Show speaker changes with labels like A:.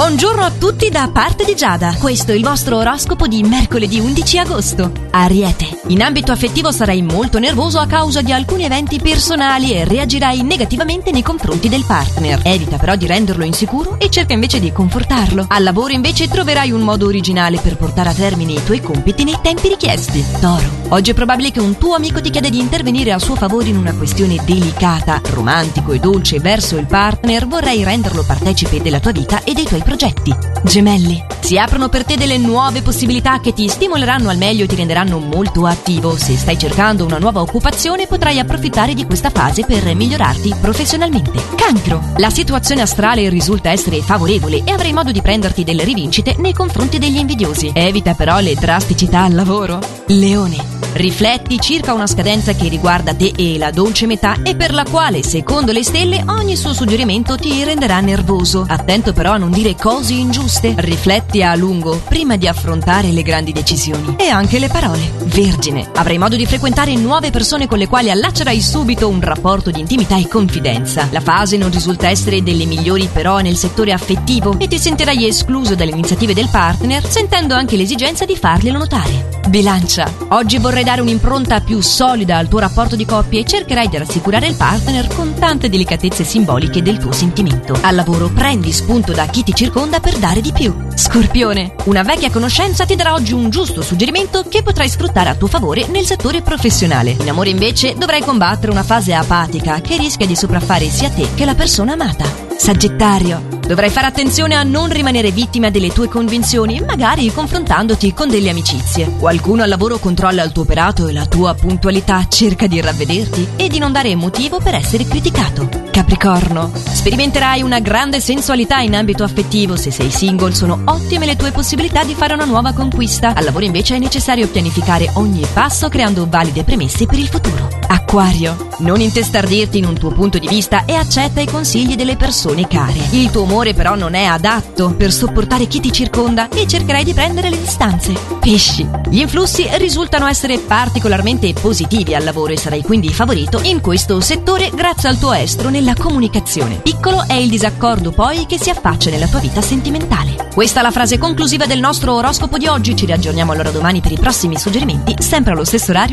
A: Buongiorno a tutti da parte di Giada. Questo è il vostro oroscopo di mercoledì 11 agosto. Ariete. In ambito affettivo sarai molto nervoso a causa di alcuni eventi personali e reagirai negativamente nei confronti del partner. Evita però di renderlo insicuro e cerca invece di confortarlo. Al lavoro invece troverai un modo originale per portare a termine i tuoi compiti nei tempi richiesti. Toro. Oggi è probabile che un tuo amico ti chieda di intervenire a suo favore in una questione delicata, romantico e dolce verso il partner, vorrei renderlo partecipe della tua vita e dei tuoi progetti. Gemelli. Si aprono per te delle nuove possibilità che ti stimoleranno al meglio e ti renderanno molto attivo. Se stai cercando una nuova occupazione, potrai approfittare di questa fase per migliorarti professionalmente. Cancro. La situazione astrale risulta essere favorevole e avrai modo di prenderti delle rivincite nei confronti degli invidiosi. Evita però le drasticità al lavoro. Leone. Rifletti circa una scadenza che riguarda te e la dolce metà e per la quale, secondo le stelle, ogni suo suggerimento ti renderà nervoso. Attento però a non dire cose ingiuste. Rifletti a lungo prima di affrontare le grandi decisioni. E anche le parole. Vergine. Avrai modo di frequentare nuove persone con le quali allaccerai subito un rapporto di intimità e confidenza. La fase non risulta essere delle migliori però nel settore affettivo e ti sentirai escluso dalle iniziative del partner, sentendo anche l'esigenza di farglielo notare. Bilancia. Oggi vorrei dare un'impronta più solida al tuo rapporto di coppia e cercherai di rassicurare il partner con tante delicatezze simboliche del tuo sentimento. Al lavoro prendi spunto da chi ti circonda per dare di più. Scorpione. Una vecchia conoscenza ti darà oggi un giusto suggerimento che potrai sfruttare a tuo favore nel settore professionale. In amore invece dovrai combattere una fase apatica che rischia di sopraffare sia te che la persona amata. Sagittario. Dovrai fare attenzione a non rimanere vittima delle tue convinzioni, magari confrontandoti con delle amicizie. Qualcuno al lavoro controlla il tuo operato e la tua puntualità cerca di ravvederti e di non dare motivo per essere criticato. Capricorno. Sperimenterai una grande sensualità in ambito affettivo. Se sei single, sono ottime le tue possibilità di fare una nuova conquista. Al lavoro invece è necessario pianificare ogni passo creando valide premesse per il futuro. Acquario. Non intestardirti in un tuo punto di vista e accetta i consigli delle persone care. Il tuo umore però non è adatto per sopportare chi ti circonda e cercherai di prendere le distanze. Pesci. Gli influssi risultano essere particolarmente positivi al lavoro e sarai quindi favorito in questo settore grazie al tuo estro nella comunicazione. Piccolo è il disaccordo poi che si affaccia nella tua vita sentimentale. Questa è la frase conclusiva del nostro oroscopo di oggi. Ci riaggiorniamo allora domani per i prossimi suggerimenti, sempre allo stesso orario